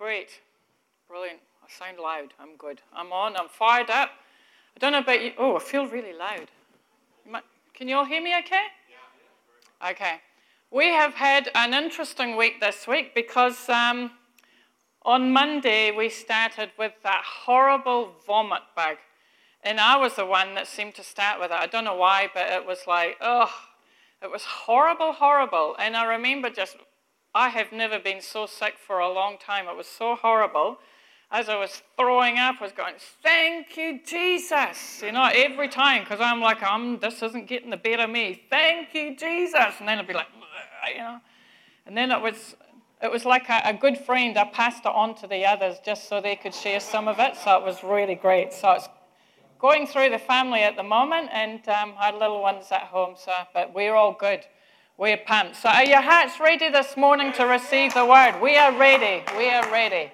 Great. Brilliant. I sound loud. I'm good. I'm on. I'm fired up. I don't know about you. Oh, I feel really loud. Can you all hear me okay? Yeah. Okay. We have had an interesting week this week because um, on Monday we started with that horrible vomit bug. And I was the one that seemed to start with it. I don't know why, but it was like, oh, it was horrible, horrible. And I remember just I have never been so sick for a long time. It was so horrible. As I was throwing up, I was going, Thank you, Jesus. You know, every time, because I'm like, I'm, this isn't getting the better of me. Thank you, Jesus. And then I'd be like, you know. And then it was, it was like a, a good friend. I passed it on to the others just so they could share some of it. So it was really great. So it's going through the family at the moment, and um, had little ones at home. So, but we're all good. We're pumped. So, are your hearts ready this morning to receive the word? We are ready. We are ready.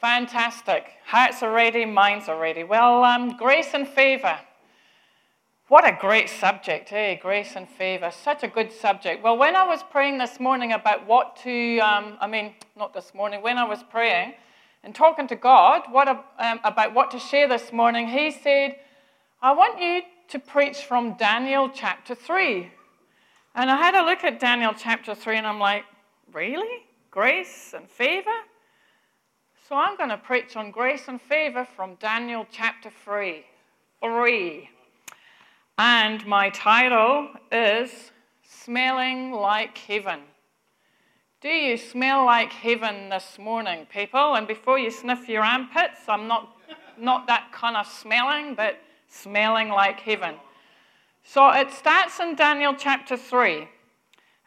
Fantastic. Hearts are ready, minds are ready. Well, um, grace and favor. What a great subject, eh? Grace and favor. Such a good subject. Well, when I was praying this morning about what to, um, I mean, not this morning, when I was praying and talking to God what, um, about what to share this morning, He said, I want you to preach from Daniel chapter 3. And I had a look at Daniel chapter 3 and I'm like, really? Grace and favor? So I'm going to preach on grace and favor from Daniel chapter 3. 3. And my title is Smelling Like Heaven. Do you smell like heaven this morning, people? And before you sniff your armpits, I'm not, not that kind of smelling, but smelling like heaven. So it starts in Daniel chapter 3.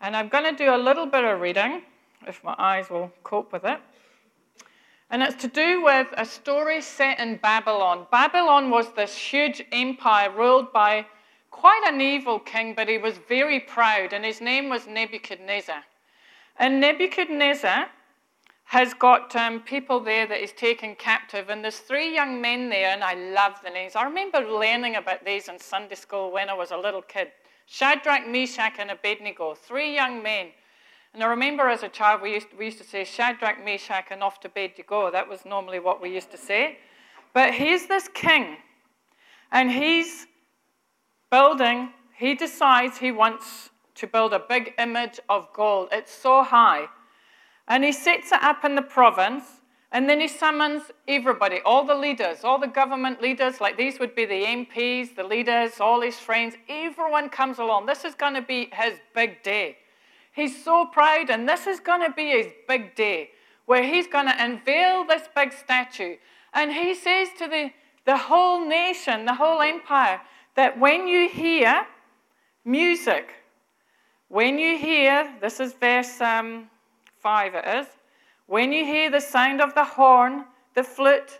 And I'm going to do a little bit of reading, if my eyes will cope with it. And it's to do with a story set in Babylon. Babylon was this huge empire ruled by quite an evil king, but he was very proud, and his name was Nebuchadnezzar. And Nebuchadnezzar has got um, people there that he's taken captive, and there's three young men there, and I love the names. I remember learning about these in Sunday school when I was a little kid. Shadrach, Meshach, and Abednego, three young men. And I remember as a child, we used, we used to say Shadrach, Meshach, and off to bed you go. That was normally what we used to say. But here's this king, and he's building, he decides he wants to build a big image of gold. It's so high and he sets it up in the province, and then he summons everybody, all the leaders, all the government leaders, like these would be the MPs, the leaders, all his friends. Everyone comes along. This is going to be his big day. He's so proud, and this is going to be his big day where he's going to unveil this big statue. And he says to the, the whole nation, the whole empire, that when you hear music, when you hear, this is verse um, 5 it is. When you hear the sound of the horn, the flute,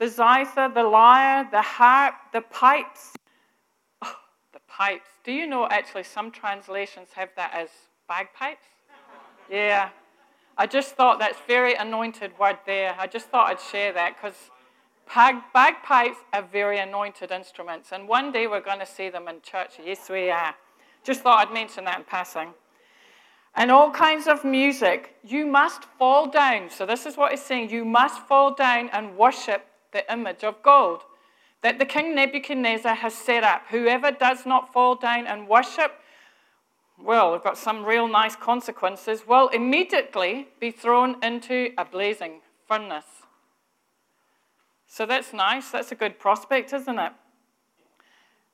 the zither, the lyre, the harp, the pipes. Oh, the pipes. Do you know actually some translations have that as bagpipes? Yeah. I just thought that's very anointed word there. I just thought I'd share that because bagpipes are very anointed instruments. And one day we're going to see them in church. Yes, we are. Just thought I'd mention that in passing and all kinds of music, you must fall down. So, this is what he's saying you must fall down and worship the image of gold that the king Nebuchadnezzar has set up. Whoever does not fall down and worship, well, we've got some real nice consequences, will immediately be thrown into a blazing furnace. So, that's nice. That's a good prospect, isn't it?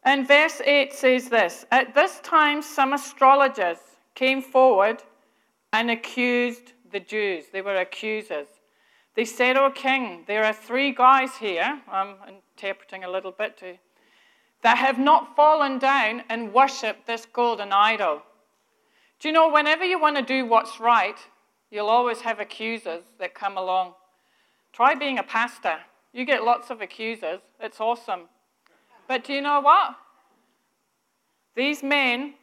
And verse 8 says this At this time, some astrologers came forward and accused the Jews. They were accusers. They said, O king, there are three guys here, I'm interpreting a little bit too, that have not fallen down and worshipped this golden idol. Do you know, whenever you want to do what's right, you'll always have accusers that come along. Try being a pastor. You get lots of accusers. It's awesome. But do you know what? These men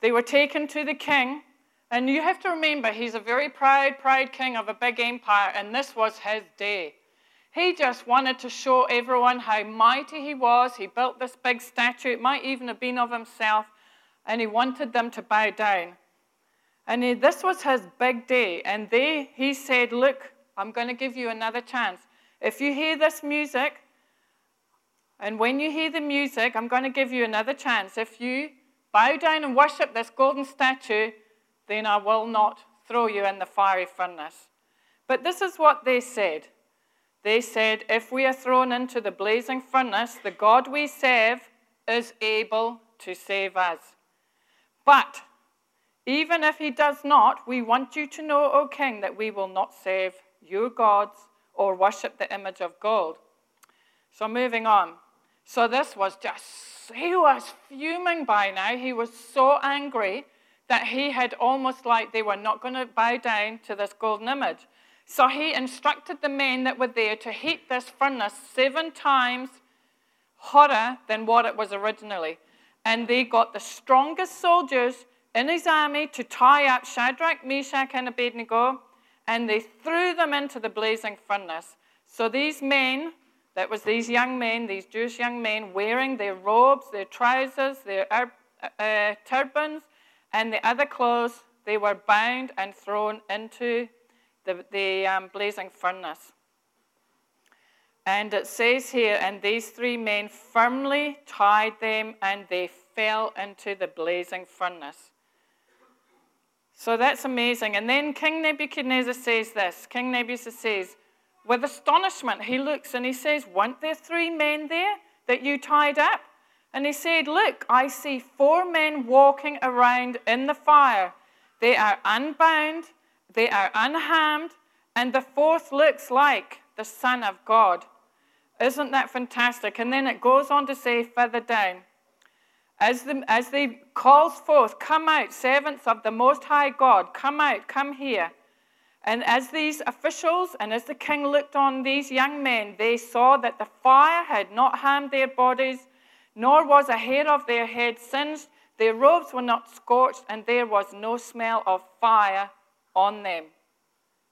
they were taken to the king, and you have to remember, he's a very proud, proud king of a big empire, and this was his day. He just wanted to show everyone how mighty he was. He built this big statue, it might even have been of himself, and he wanted them to bow down. And he, this was his big day, and they, he said, Look, I'm going to give you another chance. If you hear this music, and when you hear the music, I'm going to give you another chance. If you bow down and worship this golden statue, then I will not throw you in the fiery furnace. But this is what they said. They said, If we are thrown into the blazing furnace, the God we serve is able to save us. But even if he does not, we want you to know, O king, that we will not serve your gods or worship the image of gold. So moving on. So this was just, he was fuming by now. He was so angry that he had almost like they were not going to bow down to this golden image. So he instructed the men that were there to heat this furnace seven times hotter than what it was originally. And they got the strongest soldiers in his army to tie up Shadrach, Meshach, and Abednego, and they threw them into the blazing furnace. So these men, that was these young men, these Jewish young men, wearing their robes, their trousers, their uh, turbans, and the other clothes, they were bound and thrown into the, the um, blazing furnace. And it says here, and these three men firmly tied them, and they fell into the blazing furnace. So that's amazing. And then King Nebuchadnezzar says this King Nebuchadnezzar says, with astonishment, he looks and he says, Weren't there three men there that you tied up? And he said, Look, I see four men walking around in the fire. They are unbound, they are unharmed, and the fourth looks like the Son of God. Isn't that fantastic? And then it goes on to say further down, as, the, as they calls forth, come out, servants of the Most High God, come out, come here. And as these officials and as the king looked on these young men, they saw that the fire had not harmed their bodies, nor was a hair of their head singed, their robes were not scorched, and there was no smell of fire on them.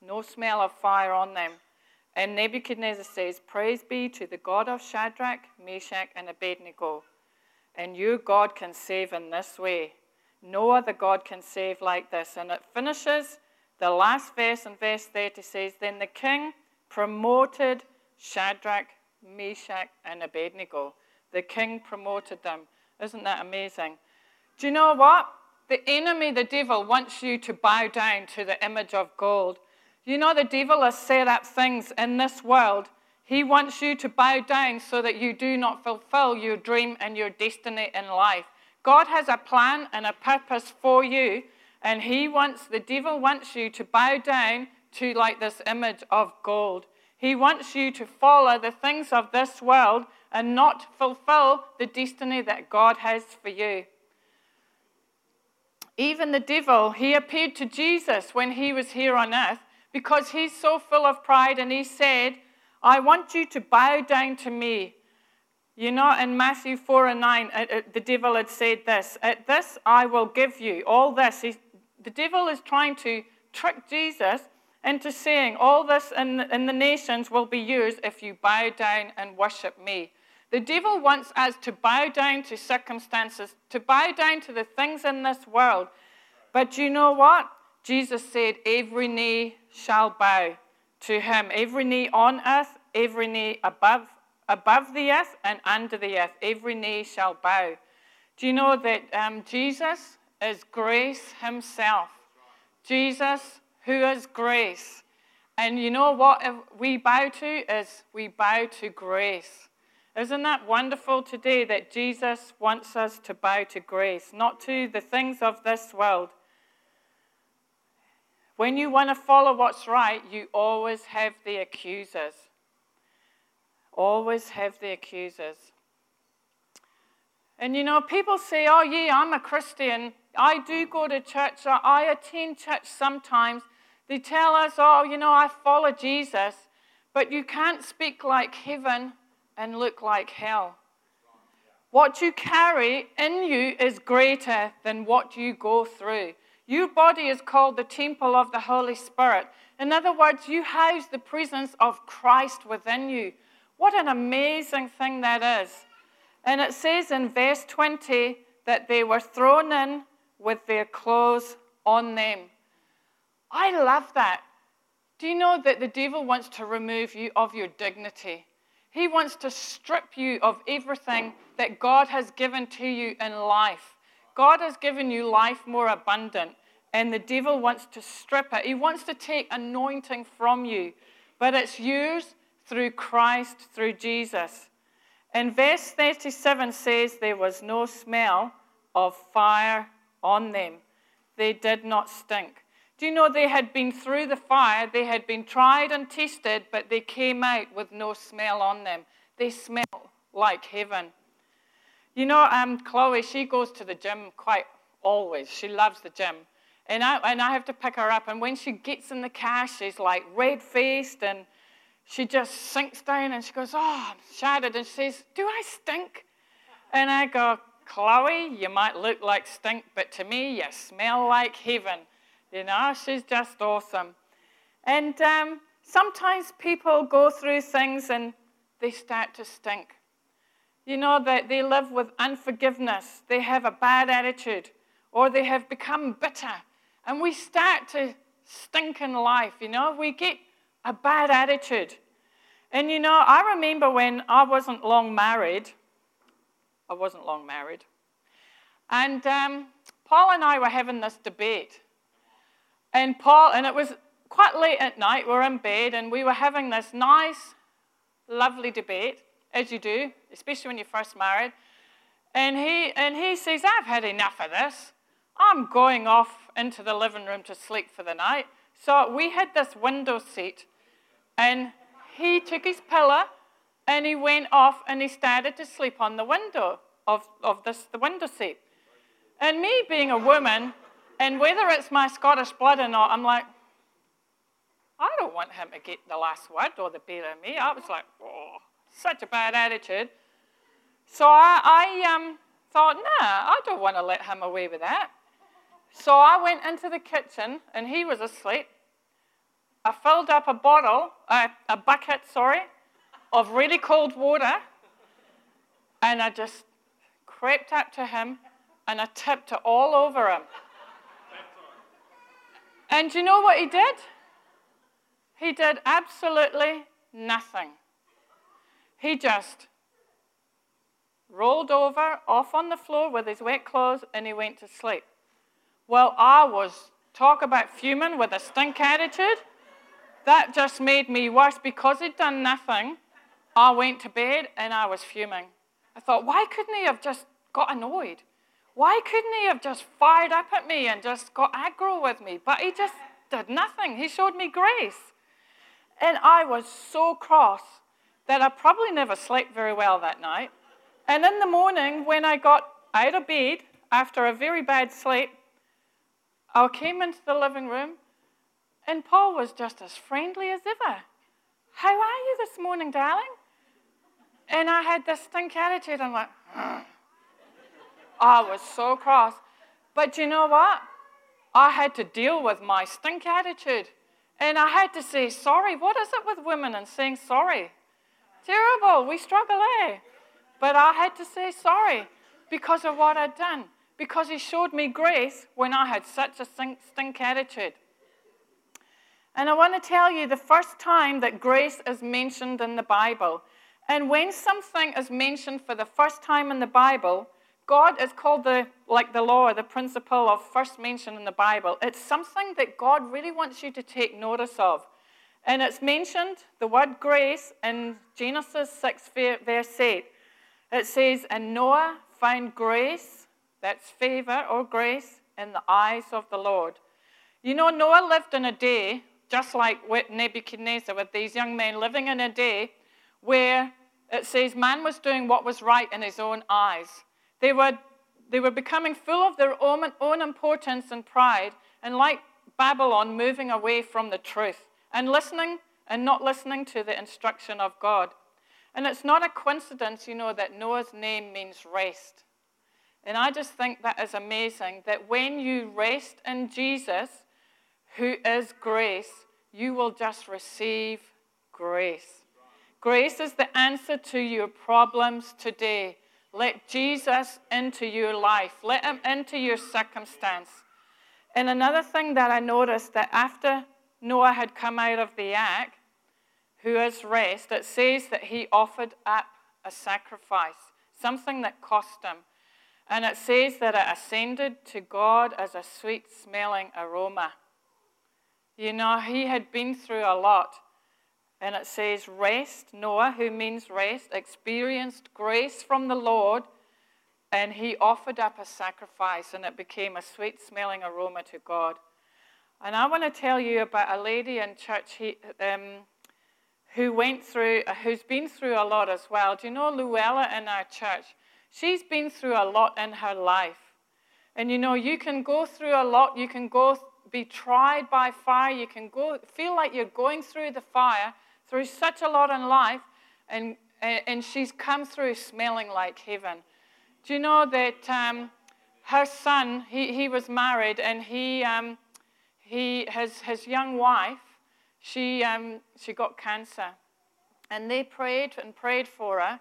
No smell of fire on them. And Nebuchadnezzar says, Praise be to the God of Shadrach, Meshach, and Abednego and you, God, can save in this way. No other God can save like this. And it finishes, the last verse in verse 30 says, Then the king promoted Shadrach, Meshach, and Abednego. The king promoted them. Isn't that amazing? Do you know what? The enemy, the devil, wants you to bow down to the image of gold. You know, the devil has set up things in this world he wants you to bow down so that you do not fulfill your dream and your destiny in life. God has a plan and a purpose for you, and He wants, the devil wants you to bow down to like this image of gold. He wants you to follow the things of this world and not fulfill the destiny that God has for you. Even the devil, he appeared to Jesus when he was here on earth because he's so full of pride and he said, I want you to bow down to me. You know, in Matthew 4 and 9, uh, uh, the devil had said this At this I will give you all this. He's, the devil is trying to trick Jesus into saying, All this in, in the nations will be yours if you bow down and worship me. The devil wants us to bow down to circumstances, to bow down to the things in this world. But you know what? Jesus said, Every knee shall bow to him every knee on earth, every knee above, above the earth and under the earth, every knee shall bow. Do you know that um, Jesus is grace himself? Jesus, who is grace. And you know what we bow to is we bow to grace. Isn't that wonderful today that Jesus wants us to bow to grace, not to the things of this world? When you want to follow what's right, you always have the accusers. Always have the accusers. And you know, people say, oh, yeah, I'm a Christian. I do go to church. I attend church sometimes. They tell us, oh, you know, I follow Jesus. But you can't speak like heaven and look like hell. What you carry in you is greater than what you go through. Your body is called the temple of the Holy Spirit. In other words, you house the presence of Christ within you. What an amazing thing that is. And it says in verse 20 that they were thrown in with their clothes on them. I love that. Do you know that the devil wants to remove you of your dignity? He wants to strip you of everything that God has given to you in life. God has given you life more abundant, and the devil wants to strip it. He wants to take anointing from you, but it's yours through Christ, through Jesus. And verse 37 says there was no smell of fire on them, they did not stink. Do you know they had been through the fire? They had been tried and tested, but they came out with no smell on them. They smell like heaven. You know, um, Chloe, she goes to the gym quite always. She loves the gym. And I, and I have to pick her up. And when she gets in the car, she's like red faced and she just sinks down and she goes, Oh, I'm shattered. And she says, Do I stink? And I go, Chloe, you might look like stink, but to me, you smell like heaven. You know, she's just awesome. And um, sometimes people go through things and they start to stink. You know, that they live with unforgiveness, they have a bad attitude, or they have become bitter. And we start to stink in life, you know, we get a bad attitude. And you know, I remember when I wasn't long married, I wasn't long married, and um, Paul and I were having this debate. And Paul, and it was quite late at night, we were in bed and we were having this nice, lovely debate, as you do, especially when you're first married. And he, and he says, I've had enough of this. I'm going off into the living room to sleep for the night. So we had this window seat, and he took his pillow and he went off and he started to sleep on the window of, of this, the window seat. And me being a woman, and whether it's my Scottish blood or not, I'm like, I don't want him to get the last word or the better of me. I was like, oh, such a bad attitude. So I, I um, thought, nah, I don't want to let him away with that. So I went into the kitchen and he was asleep. I filled up a bottle, uh, a bucket, sorry, of really cold water, and I just crept up to him and I tipped it all over him. And you know what he did? He did absolutely nothing. He just rolled over off on the floor with his wet clothes and he went to sleep. Well, I was, talk about fuming with a stink attitude. That just made me worse because he'd done nothing. I went to bed and I was fuming. I thought, why couldn't he have just got annoyed? Why couldn't he have just fired up at me and just got aggro with me? But he just did nothing. He showed me grace. And I was so cross that I probably never slept very well that night. And in the morning, when I got out of bed after a very bad sleep, I came into the living room and Paul was just as friendly as ever. How are you this morning, darling? And I had this stink attitude. I'm like, I was so cross. But you know what? I had to deal with my stink attitude. And I had to say sorry. What is it with women and saying sorry? Terrible. We struggle, eh? But I had to say sorry because of what I'd done. Because he showed me grace when I had such a stink, stink attitude. And I want to tell you the first time that grace is mentioned in the Bible. And when something is mentioned for the first time in the Bible, God is called the, like the law, the principle of first mention in the Bible. It's something that God really wants you to take notice of. And it's mentioned, the word grace, in Genesis 6, verse 8. It says, And Noah found grace, that's favor or grace, in the eyes of the Lord. You know, Noah lived in a day, just like with Nebuchadnezzar, with these young men living in a day where it says man was doing what was right in his own eyes. They were, they were becoming full of their own, own importance and pride, and like Babylon, moving away from the truth and listening and not listening to the instruction of God. And it's not a coincidence, you know, that Noah's name means rest. And I just think that is amazing that when you rest in Jesus, who is grace, you will just receive grace. Grace is the answer to your problems today. Let Jesus into your life. Let him into your circumstance. And another thing that I noticed that after Noah had come out of the ark, who is rest, it says that he offered up a sacrifice, something that cost him. And it says that it ascended to God as a sweet smelling aroma. You know, he had been through a lot. And it says, rest, Noah, who means rest, experienced grace from the Lord, and he offered up a sacrifice, and it became a sweet smelling aroma to God. And I want to tell you about a lady in church he, um, who went through, who's been through a lot as well. Do you know Luella in our church? She's been through a lot in her life. And you know, you can go through a lot, you can go be tried by fire, you can go feel like you're going through the fire, through such a lot in life, and, and she's come through smelling like heaven. Do you know that um, her son, he, he was married, and he, um, he his, his young wife, she, um, she got cancer. And they prayed and prayed for her,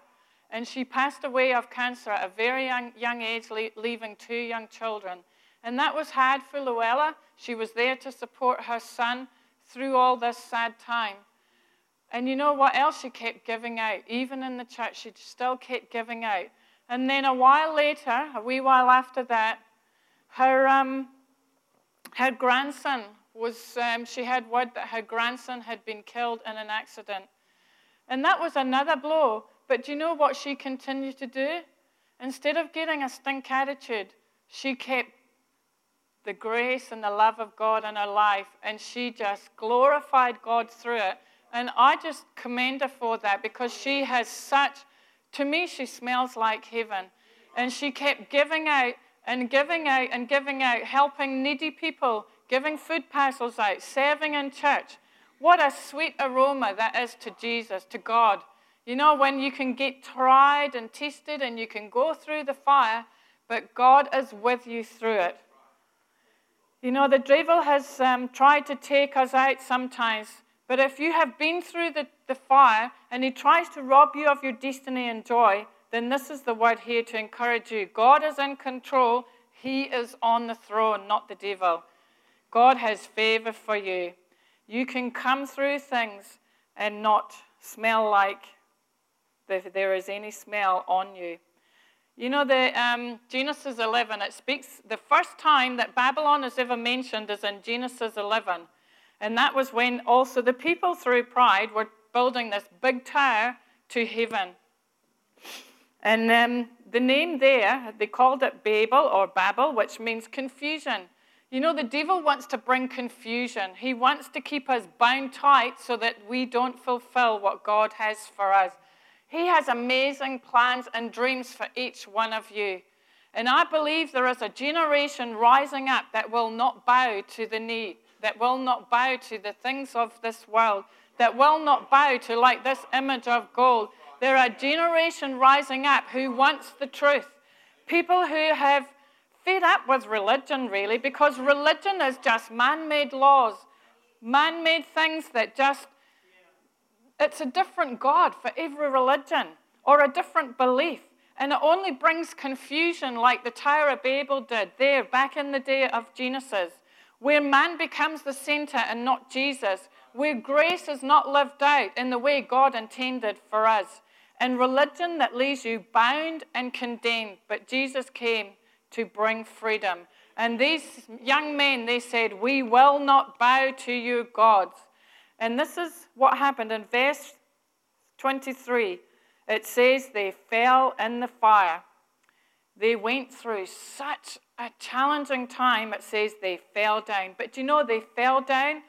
and she passed away of cancer at a very young, young age, leaving two young children. And that was hard for Luella. She was there to support her son through all this sad time. And you know what else she kept giving out? Even in the church, she still kept giving out. And then a while later, a wee while after that, her, um, her grandson was, um, she had word that her grandson had been killed in an accident. And that was another blow. But do you know what she continued to do? Instead of getting a stink attitude, she kept the grace and the love of God in her life, and she just glorified God through it. And I just commend her for that because she has such to me, she smells like heaven. And she kept giving out and giving out and giving out, helping needy people, giving food parcels out, serving in church. What a sweet aroma that is to Jesus, to God. You know, when you can get tried and tested and you can go through the fire, but God is with you through it. You know, the devil has um, tried to take us out sometimes but if you have been through the, the fire and he tries to rob you of your destiny and joy, then this is the word here to encourage you. God is in control, he is on the throne, not the devil. God has favor for you. You can come through things and not smell like there is any smell on you. You know, the um, Genesis 11, it speaks, the first time that Babylon is ever mentioned is in Genesis 11. And that was when also the people, through pride, were building this big tower to heaven. And um, the name there, they called it Babel or Babel, which means confusion. You know, the devil wants to bring confusion. He wants to keep us bound tight so that we don't fulfill what God has for us. He has amazing plans and dreams for each one of you. And I believe there is a generation rising up that will not bow to the knee that will not bow to the things of this world, that will not bow to like this image of gold. There are a generation rising up who wants the truth. People who have fed up with religion, really, because religion is just man made laws, man made things that just, it's a different God for every religion or a different belief. And it only brings confusion like the Tower of Babel did there back in the day of Genesis where man becomes the center and not Jesus, where grace is not lived out in the way God intended for us, and religion that leaves you bound and condemned. But Jesus came to bring freedom. And these young men, they said, We will not bow to you, gods. And this is what happened in verse 23. It says, They fell in the fire. They went through such a challenging time, it says they fell down. But do you know, they fell down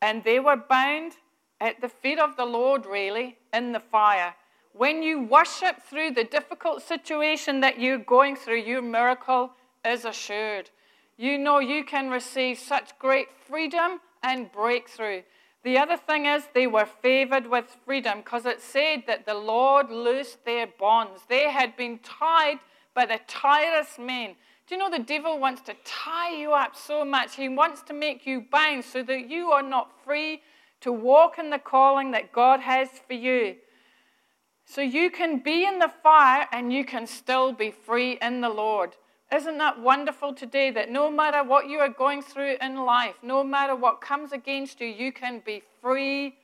and they were bound at the feet of the Lord, really, in the fire. When you worship through the difficult situation that you're going through, your miracle is assured. You know you can receive such great freedom and breakthrough. The other thing is, they were favored with freedom because it said that the Lord loosed their bonds. They had been tied by the tireless men. Do you know the devil wants to tie you up so much? He wants to make you bound so that you are not free to walk in the calling that God has for you. So you can be in the fire and you can still be free in the Lord. Isn't that wonderful today that no matter what you are going through in life, no matter what comes against you, you can be free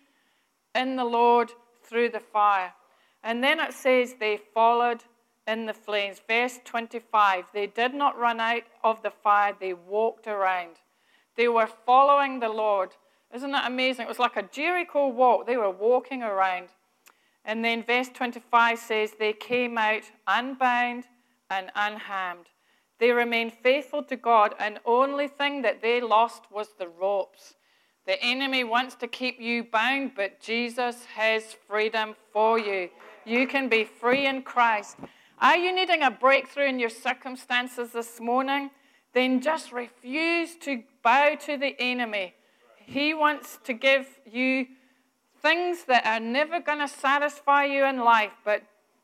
in the Lord through the fire? And then it says they followed in the flames. Verse 25 they did not run out of the fire, they walked around. They were following the Lord. Isn't that amazing? It was like a Jericho walk. They were walking around. And then verse 25 says, They came out unbound and unharmed. They remained faithful to God, and only thing that they lost was the ropes. The enemy wants to keep you bound, but Jesus has freedom for you. You can be free in Christ. Are you needing a breakthrough in your circumstances this morning? Then just refuse to bow to the enemy. He wants to give you things that are never going to satisfy you in life, but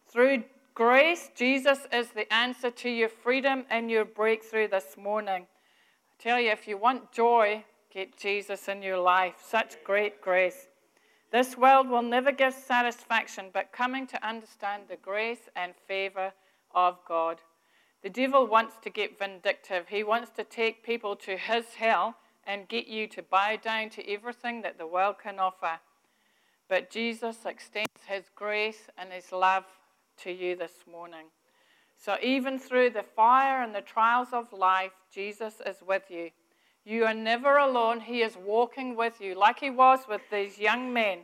through grace, Jesus is the answer to your freedom and your breakthrough this morning. I tell you, if you want joy, get Jesus in your life. Such great grace. This world will never give satisfaction, but coming to understand the grace and favor of God. The devil wants to get vindictive. He wants to take people to his hell and get you to bow down to everything that the world can offer. But Jesus extends his grace and his love to you this morning. So, even through the fire and the trials of life, Jesus is with you. You are never alone. He is walking with you, like he was with these young men.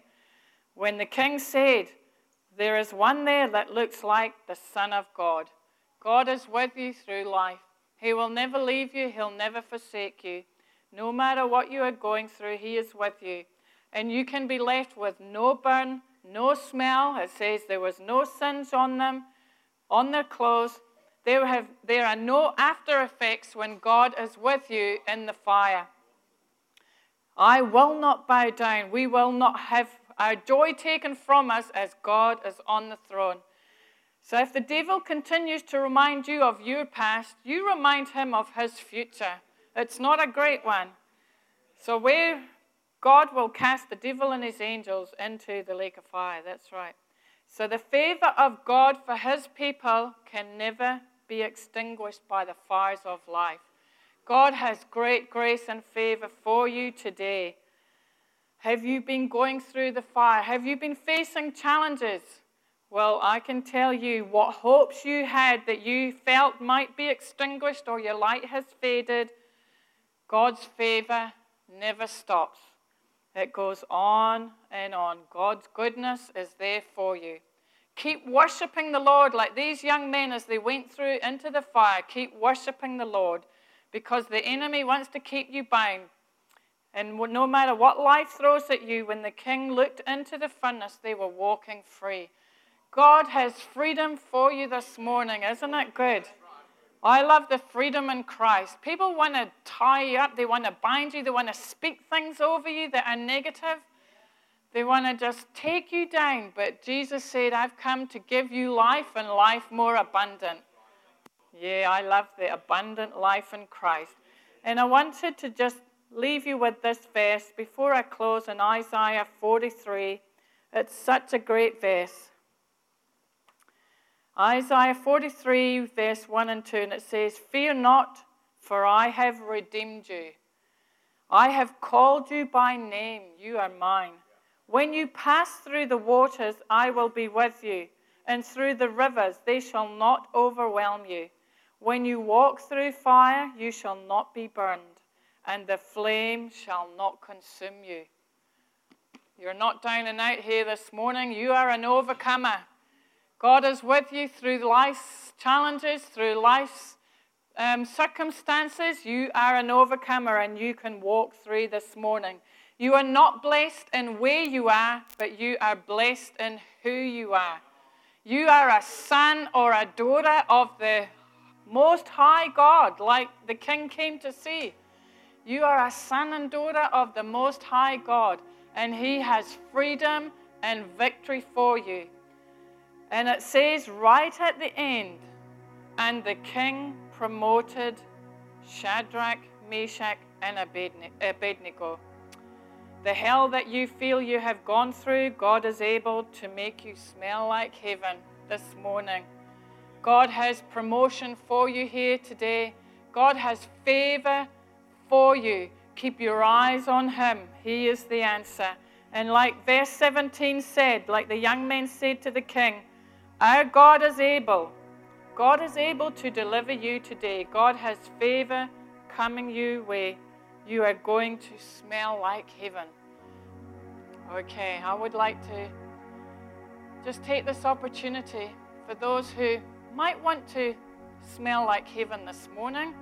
When the king said, There is one there that looks like the Son of God. God is with you through life. He will never leave you, He'll never forsake you. No matter what you are going through, He is with you. And you can be left with no burn, no smell. It says there was no sins on them, on their clothes. There, have, there are no after effects when God is with you in the fire. I will not bow down. We will not have our joy taken from us as God is on the throne. So if the devil continues to remind you of your past, you remind him of his future. It's not a great one. So where God will cast the devil and his angels into the lake of fire. That's right. So the favor of God for his people can never be extinguished by the fires of life. God has great grace and favor for you today. Have you been going through the fire? Have you been facing challenges? Well, I can tell you what hopes you had that you felt might be extinguished or your light has faded. God's favor never stops. It goes on and on. God's goodness is there for you. Keep worshiping the Lord like these young men as they went through into the fire. Keep worshiping the Lord because the enemy wants to keep you bound. And no matter what life throws at you, when the king looked into the furnace, they were walking free. God has freedom for you this morning. Isn't it good? I love the freedom in Christ. People want to tie you up, they want to bind you, they want to speak things over you that are negative. They want to just take you down. But Jesus said, I've come to give you life and life more abundant. Yeah, I love the abundant life in Christ. And I wanted to just leave you with this verse before I close in Isaiah 43. It's such a great verse. Isaiah 43, verse 1 and 2, and it says, Fear not, for I have redeemed you. I have called you by name, you are mine. When you pass through the waters, I will be with you, and through the rivers, they shall not overwhelm you. When you walk through fire, you shall not be burned, and the flame shall not consume you. You're not down and out here this morning. You are an overcomer. God is with you through life's challenges, through life's um, circumstances. You are an overcomer and you can walk through this morning. You are not blessed in where you are, but you are blessed in who you are. You are a son or a daughter of the Most High God, like the King came to see. You are a son and daughter of the Most High God, and He has freedom and victory for you. And it says right at the end, and the king promoted Shadrach, Meshach, and Abednego. The hell that you feel you have gone through, God is able to make you smell like heaven this morning. God has promotion for you here today. God has favor for you. Keep your eyes on Him. He is the answer. And like verse 17 said, like the young men said to the king, Our God is able. God is able to deliver you today. God has favor coming your way. You are going to smell like heaven. Okay, I would like to just take this opportunity for those who might want to smell like heaven this morning.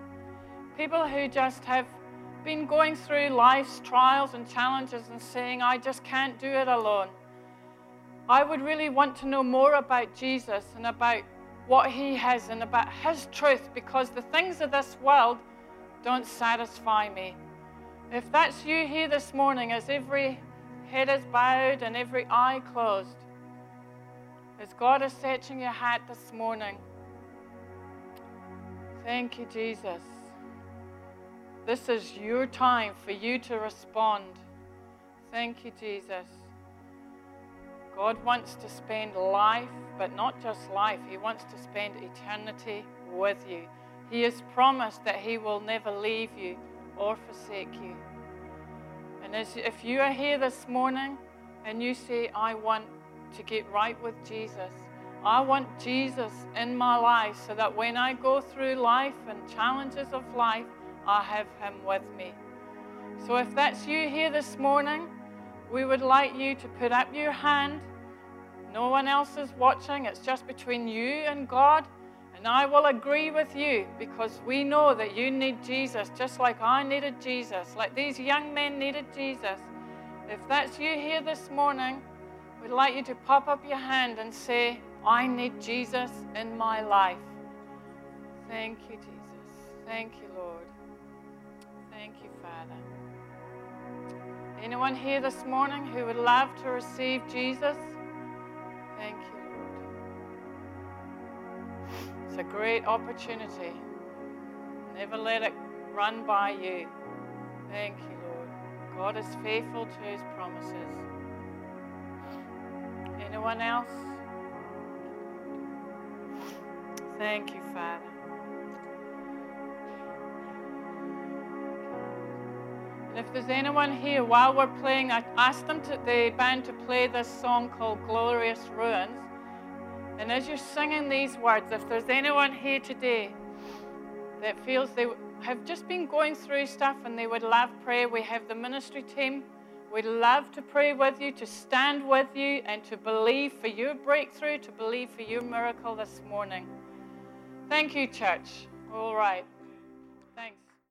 People who just have been going through life's trials and challenges and saying, I just can't do it alone. I would really want to know more about Jesus and about what he has and about his truth because the things of this world don't satisfy me. If that's you here this morning, as every head is bowed and every eye closed, as God is searching your heart this morning, thank you, Jesus. This is your time for you to respond. Thank you, Jesus. God wants to spend life, but not just life, He wants to spend eternity with you. He has promised that He will never leave you or forsake you. And as, if you are here this morning and you say, I want to get right with Jesus, I want Jesus in my life so that when I go through life and challenges of life, I have him with me. So if that's you here this morning, we would like you to put up your hand. No one else is watching, it's just between you and God. And I will agree with you because we know that you need Jesus just like I needed Jesus, like these young men needed Jesus. If that's you here this morning, we'd like you to pop up your hand and say, I need Jesus in my life. Thank you, Jesus. Thank you, Lord. Thank you, Father. Anyone here this morning who would love to receive Jesus? Thank you, Lord. It's a great opportunity. Never let it run by you. Thank you, Lord. God is faithful to his promises. Anyone else? Thank you, Father. And if there's anyone here while we're playing, I asked them to, the band to play this song called Glorious Ruins. And as you're singing these words, if there's anyone here today that feels they have just been going through stuff and they would love prayer, we have the ministry team. We'd love to pray with you, to stand with you, and to believe for your breakthrough, to believe for your miracle this morning. Thank you, church. All right. Thanks.